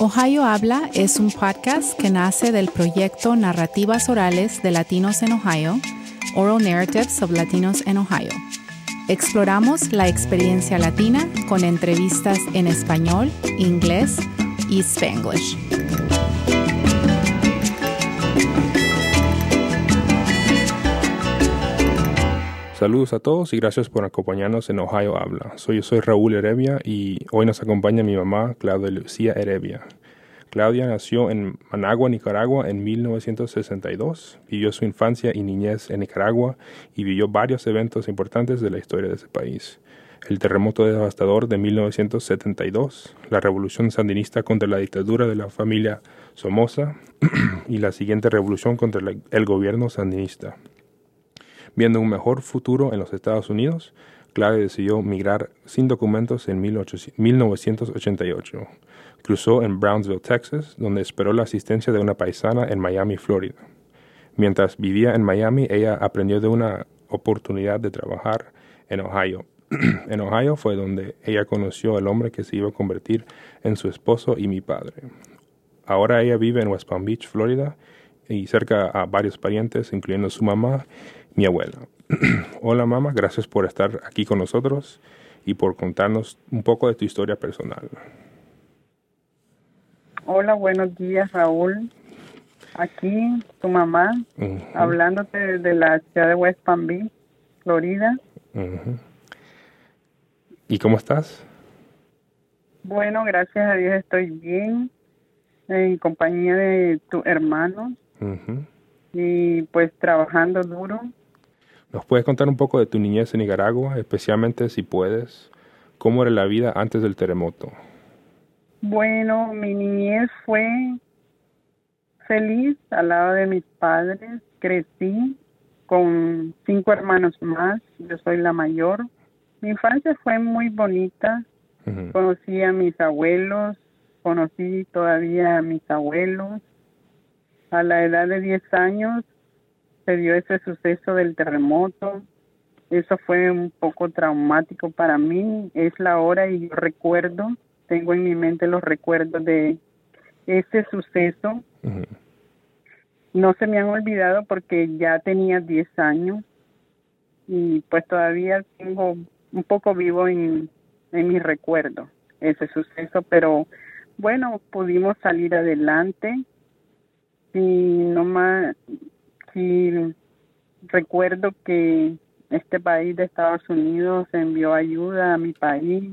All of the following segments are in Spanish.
Ohio Habla es un podcast que nace del proyecto Narrativas Orales de Latinos en Ohio, Oral Narratives of Latinos in Ohio. Exploramos la experiencia latina con entrevistas en español, inglés y spanglish. Saludos a todos y gracias por acompañarnos en Ohio Habla. Soy, soy Raúl Heredia y hoy nos acompaña mi mamá, Claudia Lucía Heredia. Claudia nació en Managua, Nicaragua en 1962. Vivió su infancia y niñez en Nicaragua y vivió varios eventos importantes de la historia de ese país. El terremoto devastador de 1972, la revolución sandinista contra la dictadura de la familia Somoza y la siguiente revolución contra el gobierno sandinista. Viendo un mejor futuro en los Estados Unidos, Claudia decidió migrar sin documentos en 1988. Cruzó en Brownsville, Texas, donde esperó la asistencia de una paisana en Miami, Florida. Mientras vivía en Miami, ella aprendió de una oportunidad de trabajar en Ohio. en Ohio fue donde ella conoció al hombre que se iba a convertir en su esposo y mi padre. Ahora ella vive en West Palm Beach, Florida, y cerca a varios parientes, incluyendo su mamá mi abuela. Hola mamá, gracias por estar aquí con nosotros y por contarnos un poco de tu historia personal. Hola, buenos días Raúl. Aquí tu mamá, hablándote de la ciudad de West Palm Beach, Florida. ¿Y cómo estás? Bueno, gracias a Dios estoy bien, en compañía de y pues trabajando duro ¿Nos puedes contar un poco de tu niñez en Nicaragua, especialmente si puedes? ¿Cómo era la vida antes del terremoto? Bueno, mi niñez fue feliz al lado de mis padres. Crecí con cinco hermanos más. Yo soy la mayor. Mi infancia fue muy bonita. Conocí a mis abuelos, conocí todavía a mis abuelos. A la edad de 10 años se dio ese suceso del terremoto. Eso fue un poco traumático para mí. Es la hora y yo recuerdo, tengo en mi mente los recuerdos de ese suceso. No se me han olvidado porque ya tenía 10 años y pues todavía tengo un poco vivo en, en mis recuerdos ese suceso, pero bueno, pudimos salir adelante y no más y recuerdo que este país de Estados Unidos envió ayuda a mi país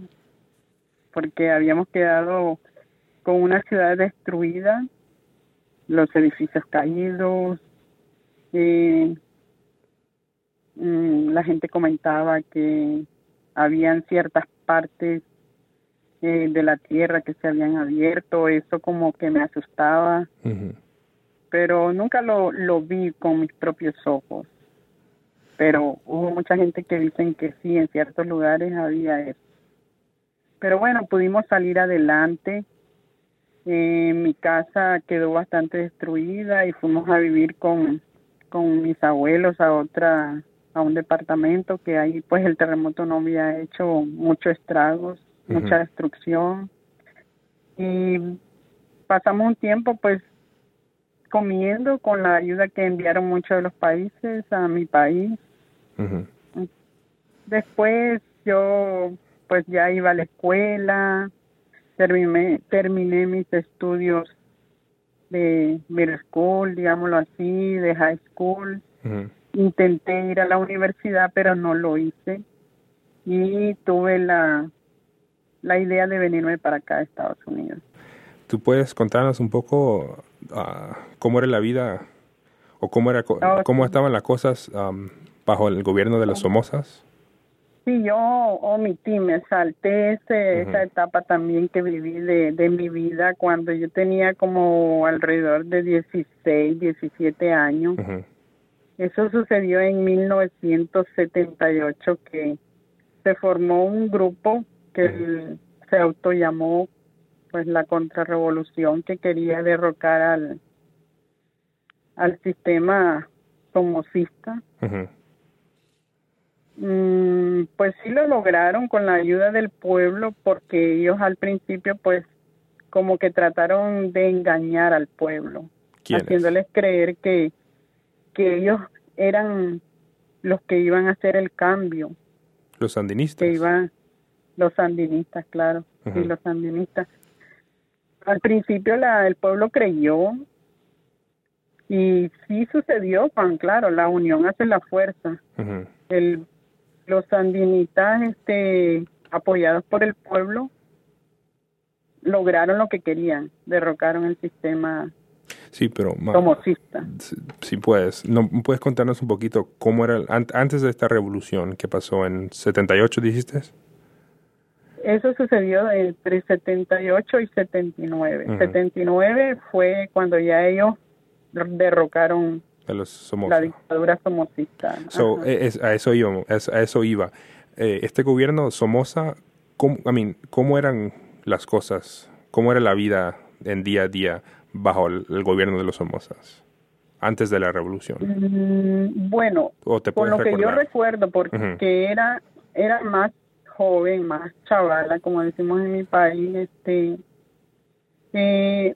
porque habíamos quedado con una ciudad destruida, los edificios caídos, mm, la gente comentaba que habían ciertas partes eh, de la tierra que se habían abierto, eso como que me asustaba pero nunca lo, lo vi con mis propios ojos. Pero hubo mucha gente que dicen que sí, en ciertos lugares había eso. Pero bueno, pudimos salir adelante. Eh, mi casa quedó bastante destruida y fuimos a vivir con, con mis abuelos a otra a un departamento que ahí pues el terremoto no había hecho muchos estragos, mucha destrucción. Y pasamos un tiempo pues comiendo con la ayuda que enviaron muchos de los países a mi país. Después yo pues ya iba a la escuela, terminé, terminé mis estudios de middle school, digámoslo así, de high school. Intenté ir a la universidad, pero no lo hice. Y tuve la, la idea de venirme para acá a Estados Unidos. ¿Tú puedes contarnos un poco uh, cómo era la vida o cómo, era, cómo estaban las cosas bajo el gobierno de las Somozas? Sí, yo omití, me salté ese, esa etapa también que viví de, de mi vida cuando yo tenía como alrededor de 16, 17 años. Eso sucedió en 1978 que se formó un grupo que se auto llamó pues la contrarrevolución que quería derrocar al al sistema somocista. Mm, pues sí lo lograron con la ayuda del pueblo porque ellos al principio pues como que trataron de engañar al pueblo, haciéndoles creer que, que ellos eran los que iban a hacer el cambio. Los sandinistas. Que iban, los sandinistas, claro, y los sandinistas. Al principio la, el pueblo creyó y sí sucedió, Juan, claro, la unión hace la fuerza. el, los sandinistas, este, apoyados por el pueblo, lograron lo que querían, derrocaron el sistema Sí, pero. Si, puedes, no puedes contarnos un poquito cómo era antes de esta revolución que pasó en 78, dijiste? Eso sucedió entre 78 y 79. y 79 fue cuando ya ellos derrocaron la dictadura somocista. E, a eso iba. A eso iba. Eh, este gobierno Somoza, ¿cómo, ¿cómo eran las cosas? ¿Cómo era la vida en día a día bajo el, gobierno de los Somozas? Antes de la revolución. Mm, bueno, por lo que yo recuerdo, porque era, era más joven, más chavala, como decimos en mi país, este, eh,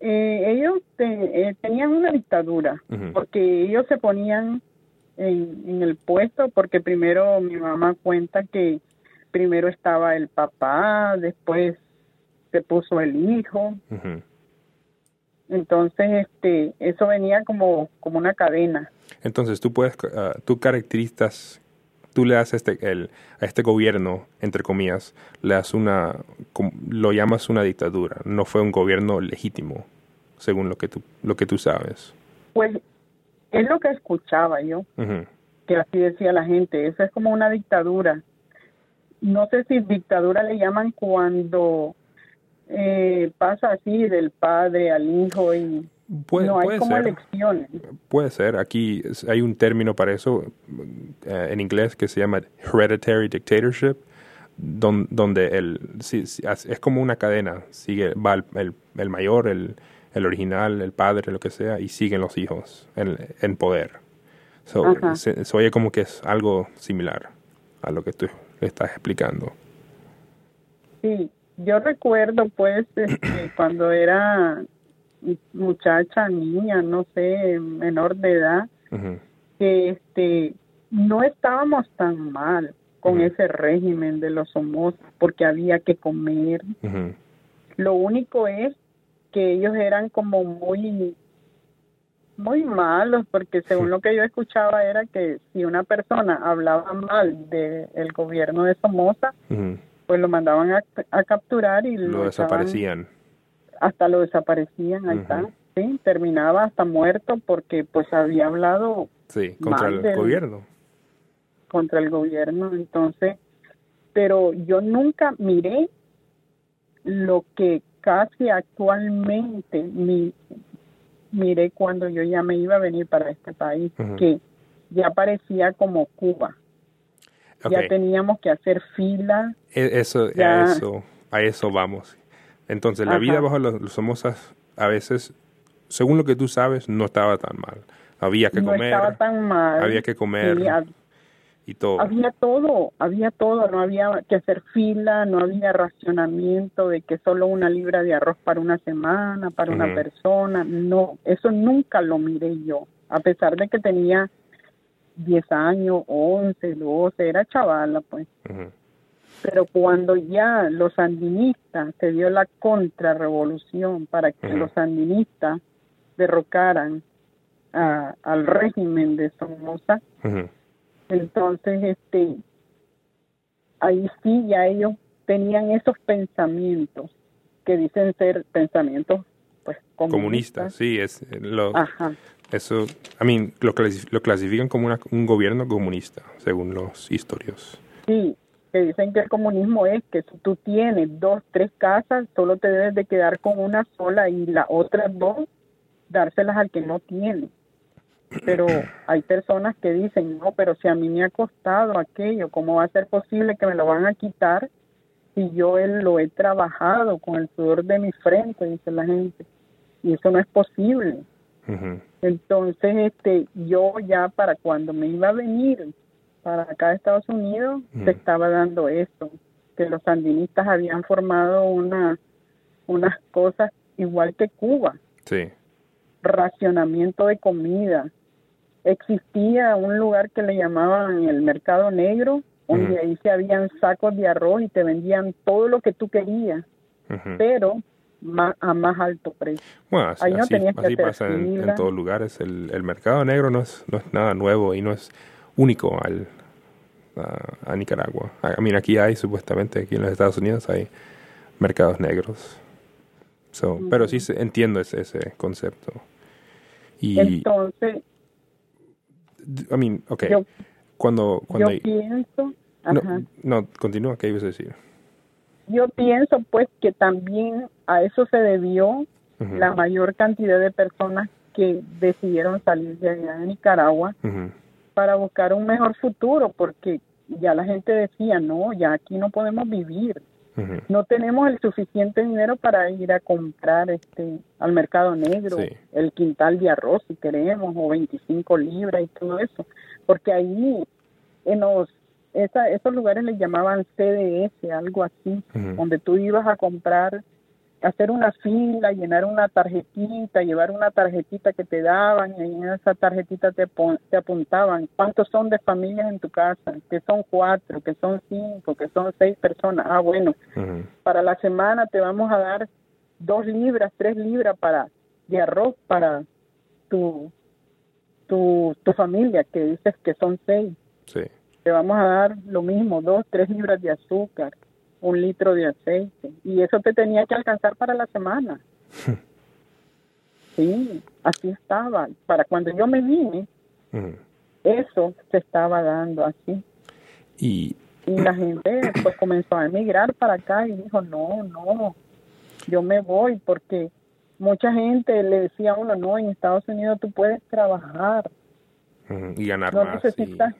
eh, ellos eh, tenían una dictadura, porque ellos se ponían en, en, el puesto, porque primero mi mamá cuenta que primero estaba el papá, después se puso el hijo. Entonces, este, eso venía como, como una cadena. Entonces, tú puedes, uh, tú caracterizas, tú le das este, el, a este gobierno, entre comillas, le das una, lo llamas una dictadura. No fue un gobierno legítimo, según lo que tú, lo que tú sabes. Pues es lo que escuchaba yo, que así decía la gente. Eso es como una dictadura no sé si dictadura le llaman cuando eh, pasa así del padre al hijo y no hay como elecciones. Puede ser, aquí hay un término para eso eh, en inglés que se llama hereditary dictatorship, donde, el, es como una cadena, sigue va el, el, mayor, el, el, original, el padre, lo que sea, y siguen los hijos en, en poder. So, se, oye como que es algo similar a lo que tú estás explicando. Sí, yo recuerdo pues este, cuando era muchacha, niña, no sé, menor de edad, que este no estábamos tan mal con ese régimen de los somos porque había que comer. Lo único es que ellos eran como muy muy malos porque según lo que yo escuchaba era que si una persona hablaba mal del gobierno de Somoza, pues lo mandaban a, capturar y lo, desaparecían. Hasta lo desaparecían, ahí está. Sí, terminaba hasta muerto porque pues había hablado sí, contra el gobierno. Contra el gobierno, entonces, pero yo nunca miré lo que casi actualmente mi, miré cuando yo ya me iba a venir para este país, que ya parecía como Cuba. Ya teníamos que hacer fila. E, eso, a eso, a eso vamos. Entonces, la vida bajo los, Somozas a veces, según lo que tú sabes, no estaba tan mal. Había que no comer. Estaba tan mal. Había que comer. y todo. Había todo, había todo. No había que hacer fila, no había racionamiento de que solo una libra de arroz para una semana, para una persona. No, eso nunca lo miré yo. A pesar de que tenía 10 años, 11, 12, era chavala, pues. Pero cuando ya los sandinistas se dio la contrarrevolución para que los sandinistas derrocaran al régimen de Somoza, entonces este ahí sí ya ellos tenían esos pensamientos que dicen ser pensamientos pues comunistas, sí, es lo Ajá. Eso, I mean, lo, lo clasifican como un gobierno comunista, según los historios. Sí, que dicen que el comunismo es que si tú tienes dos, tres casas, solo te debes de quedar con una sola y las otras dos dárselas al que no tiene. Pero hay personas que dicen, no, pero si a mí me ha costado aquello, ¿cómo va a ser posible que me lo van a quitar si yo él lo he trabajado con el sudor de mi frente? Dice la gente. Y eso no es posible. Entonces, este, yo ya para cuando me iba a venir para acá a Estados Unidos, se estaba dando esto, que los sandinistas habían formado una unas cosas igual que Cuba. Sí. Racionamiento de comida. Existía un lugar que le llamaban el mercado negro, donde ahí se habían sacos de arroz y te vendían todo lo que tú querías, pero a más alto precio. Bueno, así, pasa en, en, todos lugares. El, el mercado negro no es, no es nada nuevo y no es único al, a, Nicaragua. I mean, aquí hay supuestamente, aquí en los Estados Unidos hay mercados negros. So, Pero sí entiendo ese, ese concepto. Y, Entonces, I mean, ok. cuando, cuando yo pienso... No, no, continúa, ¿qué ibas a decir? Yo pienso pues que también a eso se debió la mayor cantidad de personas que decidieron salir de allá de Nicaragua para buscar un mejor futuro, porque ya la gente decía, no, ya aquí no podemos vivir. No tenemos el suficiente dinero para ir a comprar este al mercado negro el quintal de arroz si queremos o 25 libras y todo eso, porque ahí en los esa, esos lugares les llamaban CDS, algo así, donde tú ibas a comprar hacer una fila, llenar una tarjetita, llevar una tarjetita que te daban y en esa tarjetita te, te apuntaban cuántos son de familias en tu casa, que son cuatro, que son cinco, que son seis personas. Ah, bueno, para la semana te vamos a dar dos libras, tres libras para de arroz para tu, tu, tu familia, que dices que son seis. Sí. Te vamos a dar lo mismo, dos, tres libras de azúcar un litro de aceite y eso te tenía que alcanzar para la semana. sí, así estaba. Para cuando yo me vine, eso se estaba dando así. Y, y la gente pues comenzó a emigrar para acá y dijo, no, no, yo me voy porque mucha gente le decía a uno, no, en Estados Unidos tú puedes trabajar. Y ganar no más. Necesitas,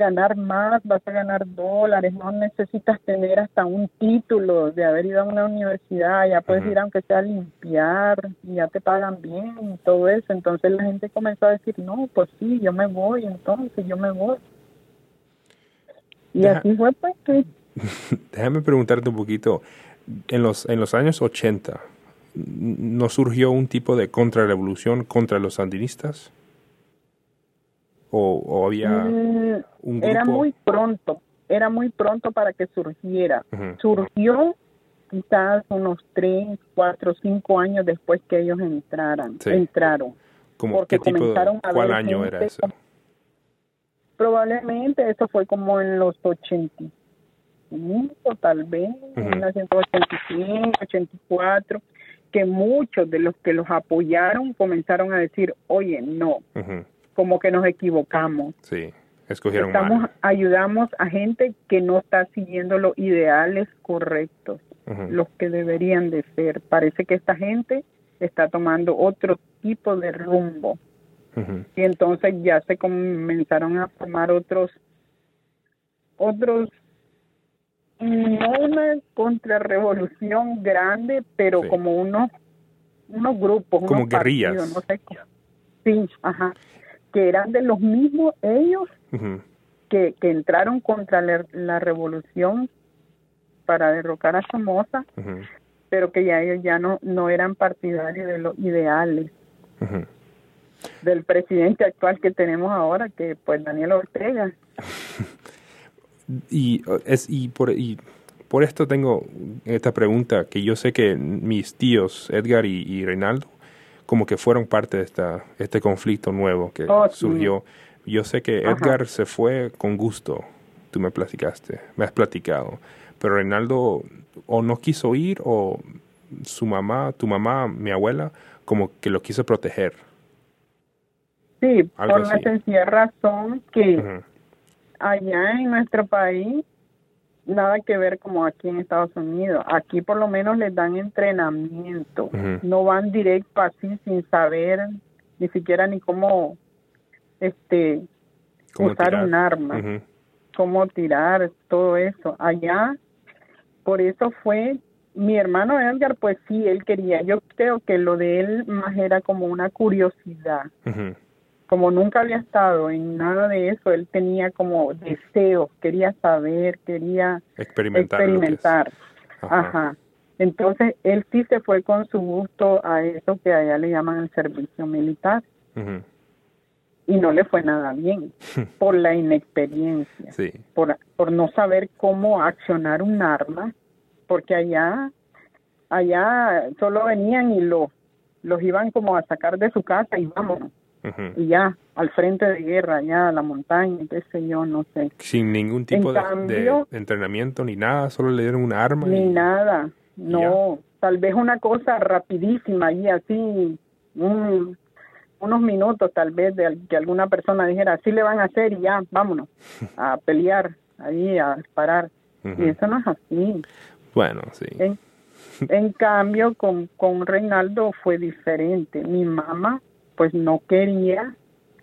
ganar más, vas a ganar dólares, no necesitas tener hasta un título de haber ido a una universidad, ya puedes ir aunque sea a limpiar, y ya te pagan bien y todo eso. Entonces la gente comenzó a decir, no, pues sí, yo me voy, entonces yo me voy. Y así fue pues que... Déjame preguntarte un poquito, en los, en los años 80, ¿no surgió un tipo de contrarrevolución contra los sandinistas? O, había mm, un grupo? Era muy pronto, era muy pronto para que surgiera. Surgió quizás unos tres, cuatro, cinco años después que ellos entraran, entraron. ¿Cómo, ¿Qué tipo de, cuál año era eso? Probablemente eso fue como en los 85, tal vez, en 1985, 84, que muchos de los que los apoyaron comenzaron a decir, oye, no, como que nos equivocamos. Sí, escogieron Estamos, Ayudamos a gente que no está siguiendo los ideales correctos, los que deberían de ser. Parece que esta gente está tomando otro tipo de rumbo. Y entonces ya se comenzaron a formar otros, otros, no una contrarrevolución grande, pero como unos, unos grupos, como guerrillas. no sé. Sí, ajá que eran de los mismos ellos que, que, entraron contra la, revolución para derrocar a Somoza, pero que ya ellos ya no, no eran partidarios de los ideales del presidente actual que tenemos ahora, que pues Daniel Ortega. y, es, y, por, y por esto tengo esta pregunta, que yo sé que mis tíos, Edgar y, y Reinaldo, como que fueron parte de esta, este conflicto nuevo que oh, surgió. Yo sé que Edgar se fue con gusto, tú me platicaste, me has platicado, pero Reinaldo o no quiso ir o su mamá, tu mamá, mi abuela, como que lo quiso proteger. Sí, por la sencilla razón que allá en nuestro país nada que ver como aquí en Estados Unidos. Aquí por lo menos les dan entrenamiento, no van directo así sin saber ni siquiera ni cómo este usar un arma, cómo tirar, todo eso. Allá, por eso fue mi hermano Edgar, pues sí, él quería. Yo creo que lo de él más era como una curiosidad como nunca había estado en nada de eso, él tenía como deseos, quería saber, quería experimentar. experimentar. Ajá. Entonces, él sí se fue con su gusto a eso que allá le llaman el servicio militar. Y no le fue nada bien por la inexperiencia, por, por no saber cómo accionar un arma, porque allá, allá solo venían y lo, los iban como a sacar de su casa y vámonos. Y ya, al frente de guerra, allá a la montaña, qué sé yo, no sé. Sin ningún tipo de, entrenamiento ni nada, solo le dieron un arma. Ni nada, no, tal vez una cosa rapidísima y así, unos minutos tal vez de que alguna persona dijera, así le van a hacer y ya, vámonos a pelear, ahí a disparar. Y eso no es así. Bueno, sí. En, cambio, con, con Reinaldo fue diferente. Mi mamá, pues no quería,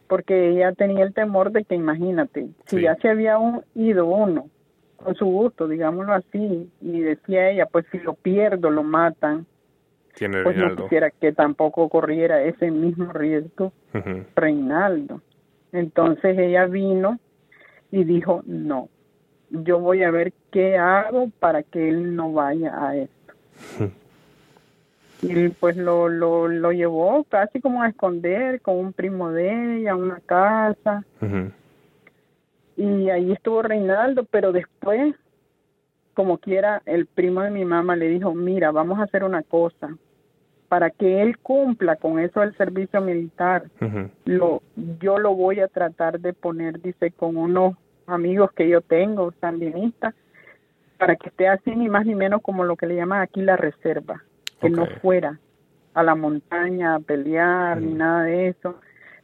porque ella tenía el temor de que, imagínate, si ya se había ido uno con su gusto, digámoslo así, y decía ella, pues si lo pierdo, lo matan, pues no quisiera que tampoco corriera ese mismo riesgo Reinaldo. Entonces ella vino y dijo, no, yo voy a ver qué hago para que él no vaya a esto. y pues lo, lo, lo llevó casi como a esconder con un primo de ella a una casa. Y ahí estuvo Reinaldo, pero después, como quiera, el primo de mi mamá le dijo, mira, vamos a hacer una cosa, para que él cumpla con eso del servicio militar, lo, yo lo voy a tratar de poner, dice, con unos amigos que yo tengo, sandinistas, para que esté así ni más ni menos como lo que le llaman aquí la reserva, que no fuera a la montaña a pelear ni nada de eso,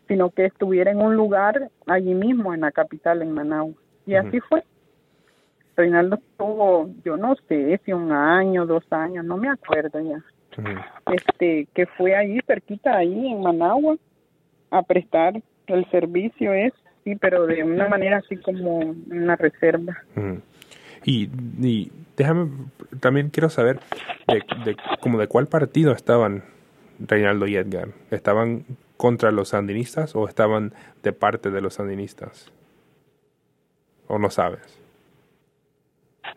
sino que estuviera en un lugar allí mismo, en la capital, en Managua. Y así fue. Reinaldo estuvo, yo no sé si un año, dos años, no me acuerdo ya. Este, que fue allí cerquita, ahí en Managua, a prestar el servicio es, sí, pero de una manera así como una reserva. Y, y, déjame, también quiero saber de, de, como de cuál partido estaban Reinaldo y Edgar. ¿Estaban contra los sandinistas o estaban de parte de los sandinistas? ¿O no sabes?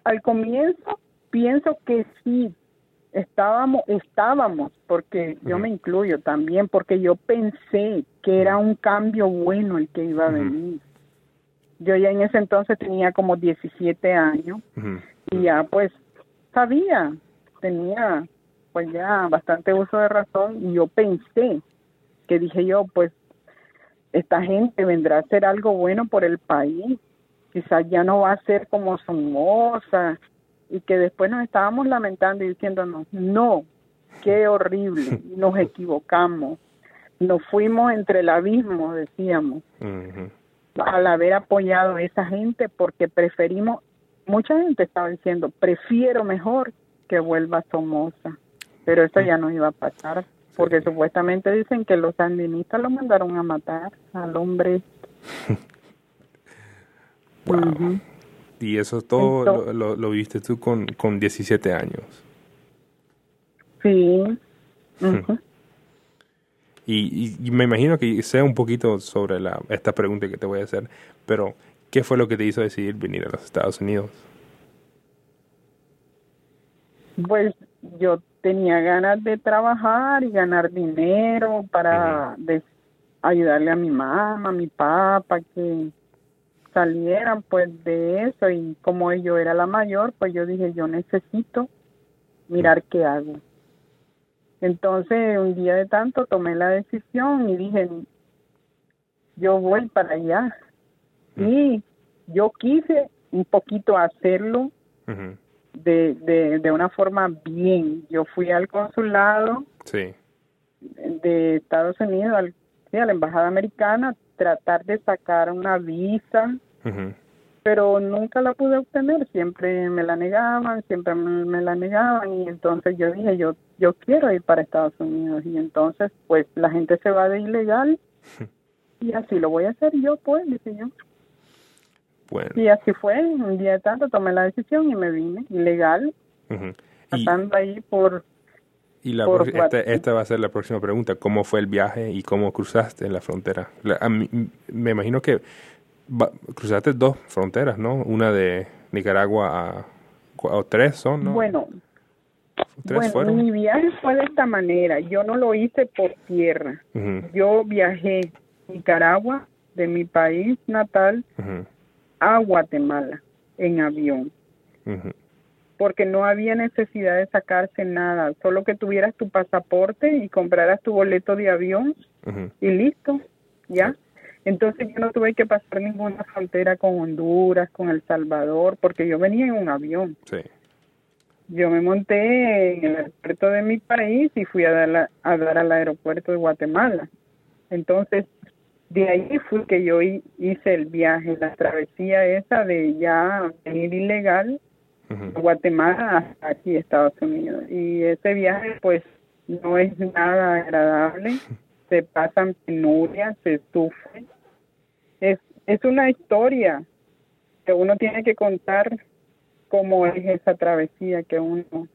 Al comienzo pienso que sí, estábamos, estábamos, porque yo me incluyo también, porque yo pensé que era un cambio bueno el que iba a venir. Yo ya en ese entonces tenía como 17 años y ya pues sabía, tenía pues ya bastante uso de razón y yo pensé que dije yo, pues esta gente vendrá a hacer algo bueno por el país, quizás ya no va a ser como Somoza, y que después nos estábamos lamentando y diciéndonos, no, qué horrible, nos equivocamos, nos fuimos entre el abismo, decíamos, al haber apoyado a esa gente porque preferimos, mucha gente estaba diciendo, prefiero mejor que vuelva Somoza, pero eso ya no iba a pasar porque supuestamente dicen que los sandinistas lo mandaron a matar al hombre. Y eso todo lo, lo, viste tú con, con 17 años. Sí. Y, y, me imagino que sea un poquito sobre la, esta pregunta que te voy a hacer, pero ¿qué fue lo que te hizo decidir venir a los Estados Unidos? Pues yo tenía ganas de trabajar y ganar dinero para ayudarle a mi mamá, a mi papá, que salieran pues de eso y como yo era la mayor, pues yo dije, yo necesito mirar qué hago. Entonces, un día de tanto tomé la decisión y dije, yo voy para allá. Y yo quise un poquito hacerlo de, de, de una forma bien. Yo fui al consulado de Estados Unidos, al, a la embajada americana, tratar de sacar una visa, pero nunca la pude obtener. Siempre me la negaban, siempre me, la negaban y entonces yo dije, yo yo quiero ir para Estados Unidos y entonces pues la gente se va de ilegal y así lo voy a hacer yo pues, dije yo. Y así fue, un día de tanto tomé la decisión y me vine ilegal, pasando ahí por... Y la esta, va a ser la próxima pregunta, ¿cómo fue el viaje y cómo cruzaste la frontera? me imagino que cruzaste dos fronteras, ¿no? Una de Nicaragua a... o tres son, ¿no? Bueno, ¿Tres bueno, fueron? mi viaje fue de esta manera. Yo no lo hice por tierra. Yo viajé a Nicaragua, de mi país natal, a Guatemala en avión, porque no había necesidad de sacarse nada, solo que tuvieras tu pasaporte y compraras tu boleto de avión y listo, ya. Entonces yo no tuve que pasar ninguna frontera con Honduras, con El Salvador, porque yo venía en un avión. Sí. Yo me monté en el aeropuerto de mi país y fui a dar, la- a dar al aeropuerto de Guatemala. Entonces, de ahí fue que yo hi- hice el viaje, la travesía esa de ya venir ilegal Ujú, de Guatemala hasta aquí, Estados Unidos. Y ese viaje, pues, no es nada agradable. Se pasan penurias, se sufre. Es, es una historia que uno tiene que contar cómo es esa travesía que uno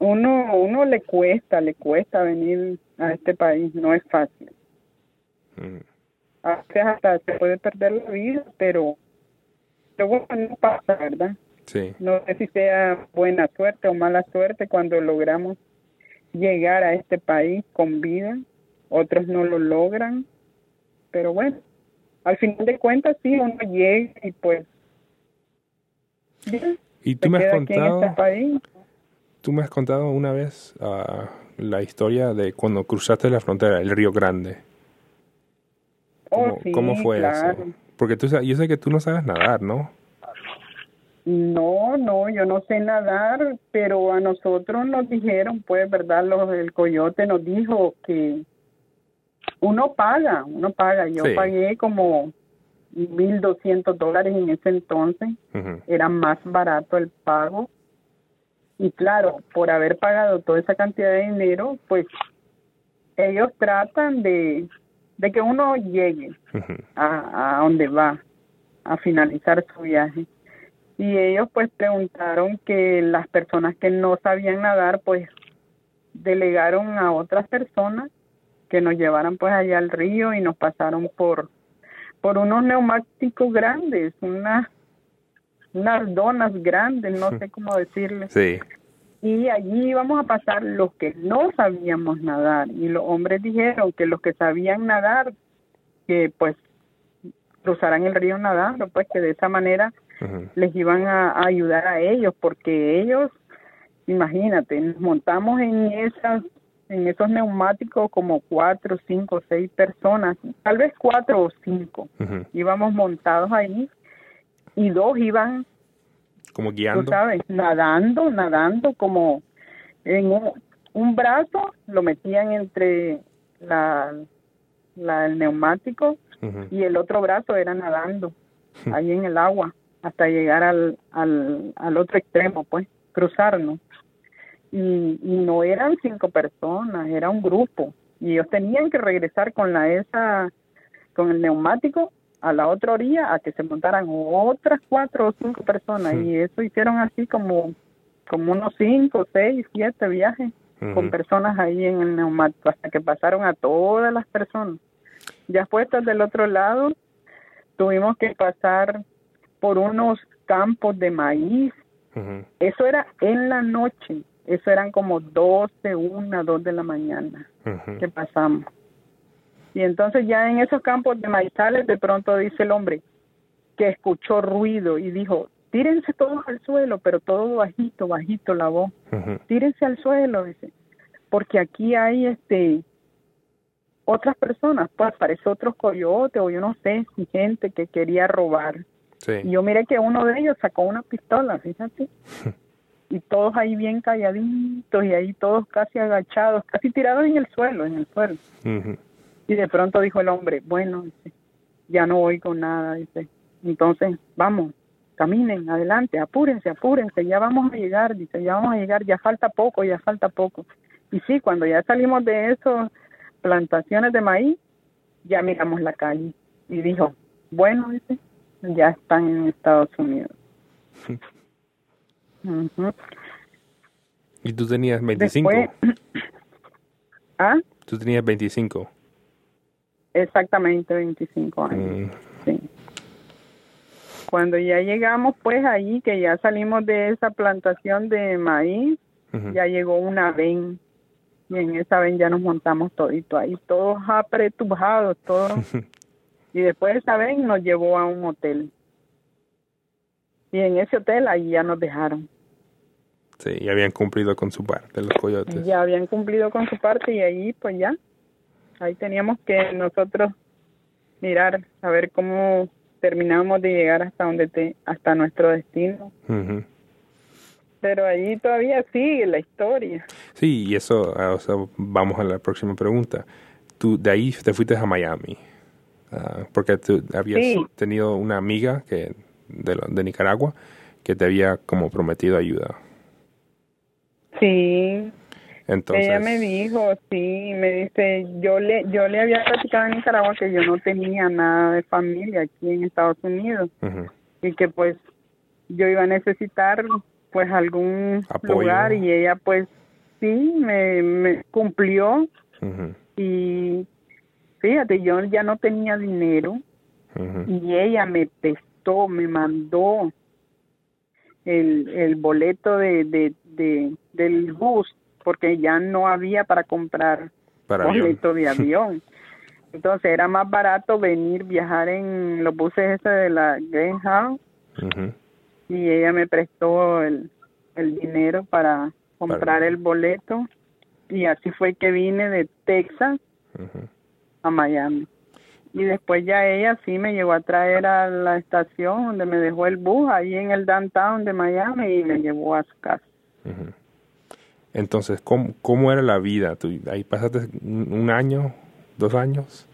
uno uno le cuesta le cuesta venir a este país no es fácil ujú. a veces hasta se puede perder la vida pero luego no pasa verdad Sí. no sé si sea buena suerte o mala suerte cuando logramos llegar a este país con vida otros no lo logran pero bueno al final de cuentas sí uno llega y pues Y tú me has contado, este país tú me has contado una vez ah, la historia de cuando cruzaste la frontera, el Río Grande. ¿Cómo, Oh, sí, cómo fue claro. eso? Porque tú, yo sé que tú no sabes nadar, ¿no? No, no, yo no sé nadar, pero a nosotros nos dijeron, pues, ¿verdad? Los, el coyote nos dijo que uno paga, uno paga. Yo Sí. pagué como 1.200 dólares en ese entonces, era más barato el pago. Y claro, por haber pagado toda esa cantidad de dinero, pues ellos tratan de, de que uno llegue a, a donde va a finalizar su viaje. Y ellos pues preguntaron que las personas que no sabían nadar pues delegaron a otras personas que nos llevaran pues allá al río y nos pasaron por por unos neumáticos grandes, unas unas donas grandes, no sé cómo decirles Sí. y allí íbamos a pasar los que no sabíamos nadar. Y los hombres dijeron que los que sabían nadar que pues cruzaran el río nadando pues que de esa manera les iban a, a ayudar a ellos porque ellos imagínate nos montamos en esas en esos neumáticos como cuatro cinco seis personas tal vez cuatro o cinco íbamos montados ahí y dos iban Como tú guiando. sabes, nadando, nadando como en un, un brazo lo metían entre la, la el neumático y el otro brazo era nadando ahí en el agua hasta llegar al, al, al otro extremo, pues, cruzarnos. Y, y no eran cinco personas, era un grupo. Y ellos tenían que regresar con la esa, con el neumático a la otra orilla a que se montaran otras cuatro o cinco personas. Y eso hicieron así como, como unos cinco, seis, siete viajes con personas ahí en el neumático hasta que pasaron a todas las personas. Ya puestas del otro lado, tuvimos que pasar por unos campos de maíz. Eso era en la noche. Eso eran como 12, una, dos de la mañana que pasamos. Y entonces ya en esos campos de maizales de pronto dice el hombre que escuchó ruido y dijo, tírense todos al suelo, pero todo bajito, bajito la voz Ujú, tírense al suelo, dice, porque aquí hay este otras personas, pues parece otros coyotes o yo no sé si gente que quería robar. Y yo miré que uno de ellos sacó una pistola, fíjate. Y todos ahí bien calladitos y ahí todos casi agachados, casi tirados en el suelo, en el suelo. Y de pronto dijo el hombre, bueno, dice, ya no oigo nada, dice. Entonces, vamos, caminen, adelante, apúrense, apúrense, ya vamos a llegar, dice, ya vamos a llegar, ya falta poco, ya falta poco. Y sí, cuando ya salimos de esas plantaciones de maíz, ya miramos la calle. Y dijo, bueno, dice, ya están en Estados Unidos. Y tú tenías 25. Después, ah, Tú tenías 25. exactamente 25 años. Mm, Sí. Cuando ya llegamos, pues ahí que ya salimos de esa plantación de maíz, ya llegó una ven y en esa ven ya nos montamos todito ahí, todos apretujados, todos. y después de esa ven nos llevó a un hotel. Y en ese hotel ahí ya nos dejaron. Sí, ya habían cumplido con su parte los coyotes. Ya habían cumplido con su parte y ahí pues ya, ahí teníamos que nosotros mirar, a ver cómo terminamos de llegar hasta donde te, hasta nuestro destino. Pero ahí todavía sigue la historia. Sí, y eso, ah, o sea, vamos a la próxima pregunta. Tú de ahí te fuiste a Miami, ah, porque tú habías tenido una amiga que de, de Nicaragua que te había como prometido ayuda. Sí. Entonces, ella me dijo, sí, me dice, yo le yo le había platicado en Nicaragua que yo no tenía nada de familia aquí en Estados Unidos y que pues yo iba a necesitar pues algún lugar y ella pues sí me, me cumplió y fíjate yo ya no tenía dinero y ella me prestó me mandó el, el boleto de, de, de del bus porque ya no había para comprar boleto de avión. Entonces era más barato venir, viajar en los buses ese de la Greyhound. Y ella me prestó el, el dinero para comprar el boleto. Y así fue que vine de Texas a Miami. Y después ya ella sí me llegó a traer a la estación donde me dejó el bus, ahí en el downtown de Miami, y me llevó a su casa. Entonces, ¿cómo, cómo era la vida? ¿Tú, ahí pasaste un año, dos años,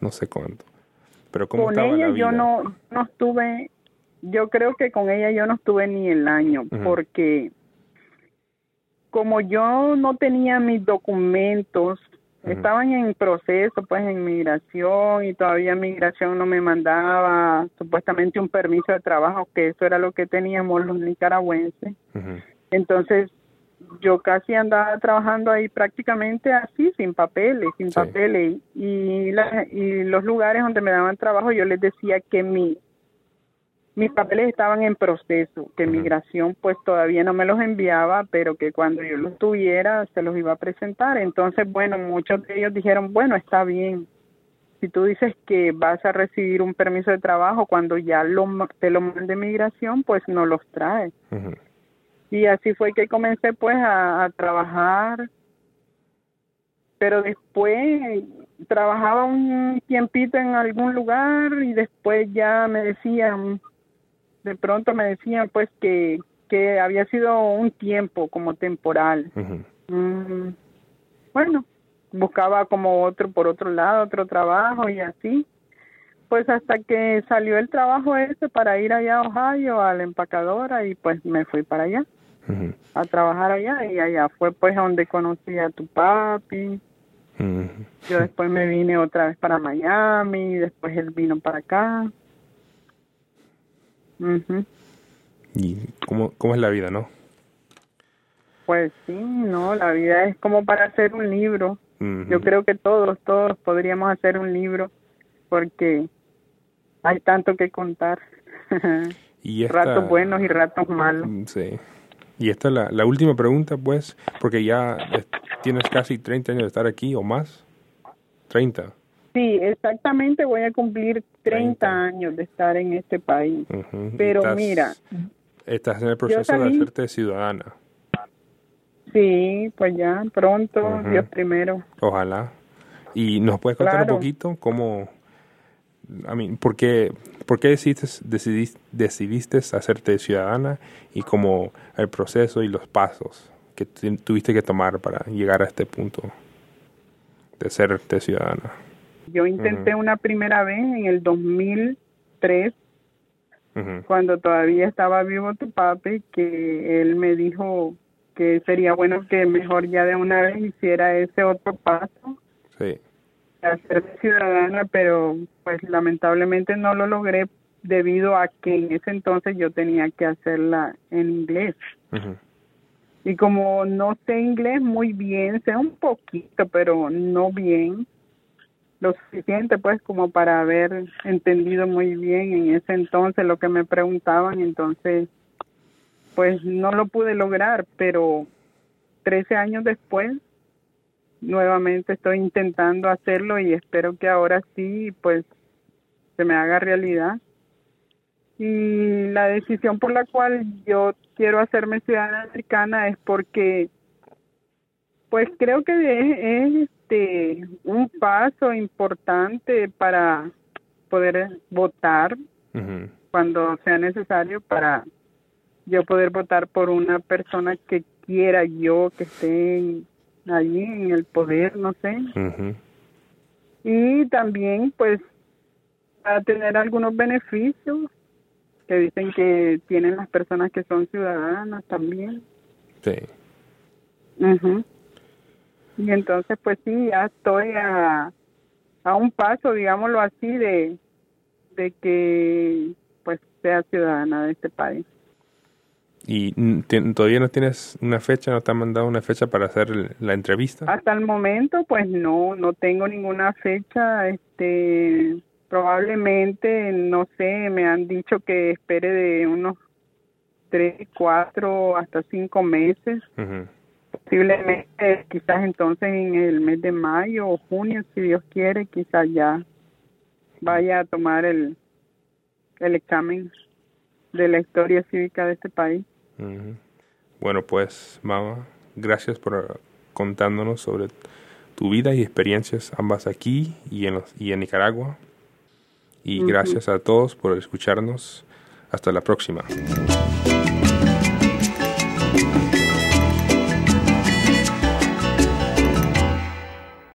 no sé cuánto. Pero ¿cómo con ella yo no, no estuve, yo creo que con ella yo no estuve ni el año, porque como yo no tenía mis documentos, estaban en proceso, pues en migración y todavía migración no me mandaba supuestamente un permiso de trabajo, que eso era lo que teníamos los nicaragüenses. Entonces yo casi andaba trabajando ahí prácticamente así, sin papeles, sin papeles. Y, y los lugares donde me daban trabajo, yo les decía que mi, mis papeles estaban en proceso, que migración pues todavía no me los enviaba, pero que cuando yo los tuviera se los iba a presentar. Entonces, bueno, muchos de ellos dijeron, bueno, está bien. Si tú dices que vas a recibir un permiso de trabajo cuando ya lo, te lo mande migración, pues no los trae. Y así fue que comencé pues a, trabajar, pero después trabajaba un tiempito en algún lugar y después ya me decían, de pronto me decían pues que, que había sido un tiempo como temporal. Mm, bueno, buscaba como otro por otro lado, otro trabajo y así. Pues hasta que salió el trabajo ese para ir allá a Ohio a la empacadora y pues me fui para allá a trabajar allá y allá fue pues donde conocí a tu papi. Yo después me vine otra vez para Miami, y después él vino para acá. ¿Y cómo, cómo es la vida, no? Pues sí, no, la vida es como para hacer un libro. Yo creo que todos, todos podríamos hacer un libro porque hay tanto que contar. y ratos buenos y ratos malos. Mm, sí. Y esta es la, la última pregunta, pues, porque ya tienes casi 30 años de estar aquí o más. 30. Sí, exactamente voy a cumplir 30, años de estar en este país. Pero mira. Estás en el proceso de hacerte ciudadana. Sí, pues ya, pronto, Dios primero. Ojalá. ¿Y nos puedes contar un poquito cómo, I mean, ¿por qué, por qué decidiste, decidiste, decidiste hacerte ciudadana y como el proceso y los pasos que tuviste que tomar para llegar a este punto de serte ciudadana? Yo intenté una primera vez en el 2003, cuando todavía estaba vivo tu papi, que él me dijo que sería bueno que mejor ya de una vez hiciera ese otro paso. Sí ser ciudadana, pero pues lamentablemente no lo logré debido a que en ese entonces yo tenía que hacerla en inglés. Y como no sé inglés muy bien, sé un poquito, pero no bien, lo suficiente pues como para haber entendido muy bien en ese entonces lo que me preguntaban, entonces pues no lo pude lograr, pero 13 años después, nuevamente estoy intentando hacerlo y espero que ahora sí, pues, se me haga realidad. Y la decisión por la cual yo quiero hacerme ciudadana americana es porque, pues, creo que es, este un paso importante para poder votar cuando sea necesario para yo poder votar por una persona que quiera yo que esté allí en el poder, no sé. Y también, pues, a tener algunos beneficios que dicen que tienen las personas que son ciudadanas también. Sí. Y entonces, pues sí, ya estoy a, a un paso, digámoslo así, de, de que pues sea ciudadana de este país. ¿Y todavía no tienes una fecha, no te han mandado una fecha para hacer la entrevista? Hasta el momento, pues no, no tengo ninguna fecha. Este, probablemente, no sé, me han dicho que espere de unos tres, cuatro, hasta cinco meses. Posiblemente, quizás entonces en el mes de mayo o junio, si Dios quiere, quizás ya vaya a tomar el, el examen de la historia cívica de este país. Bueno, pues, mamá, gracias por contándonos sobre tu vida y experiencias ambas aquí y en, los, y en Nicaragua. Y gracias a todos por escucharnos. Hasta la próxima.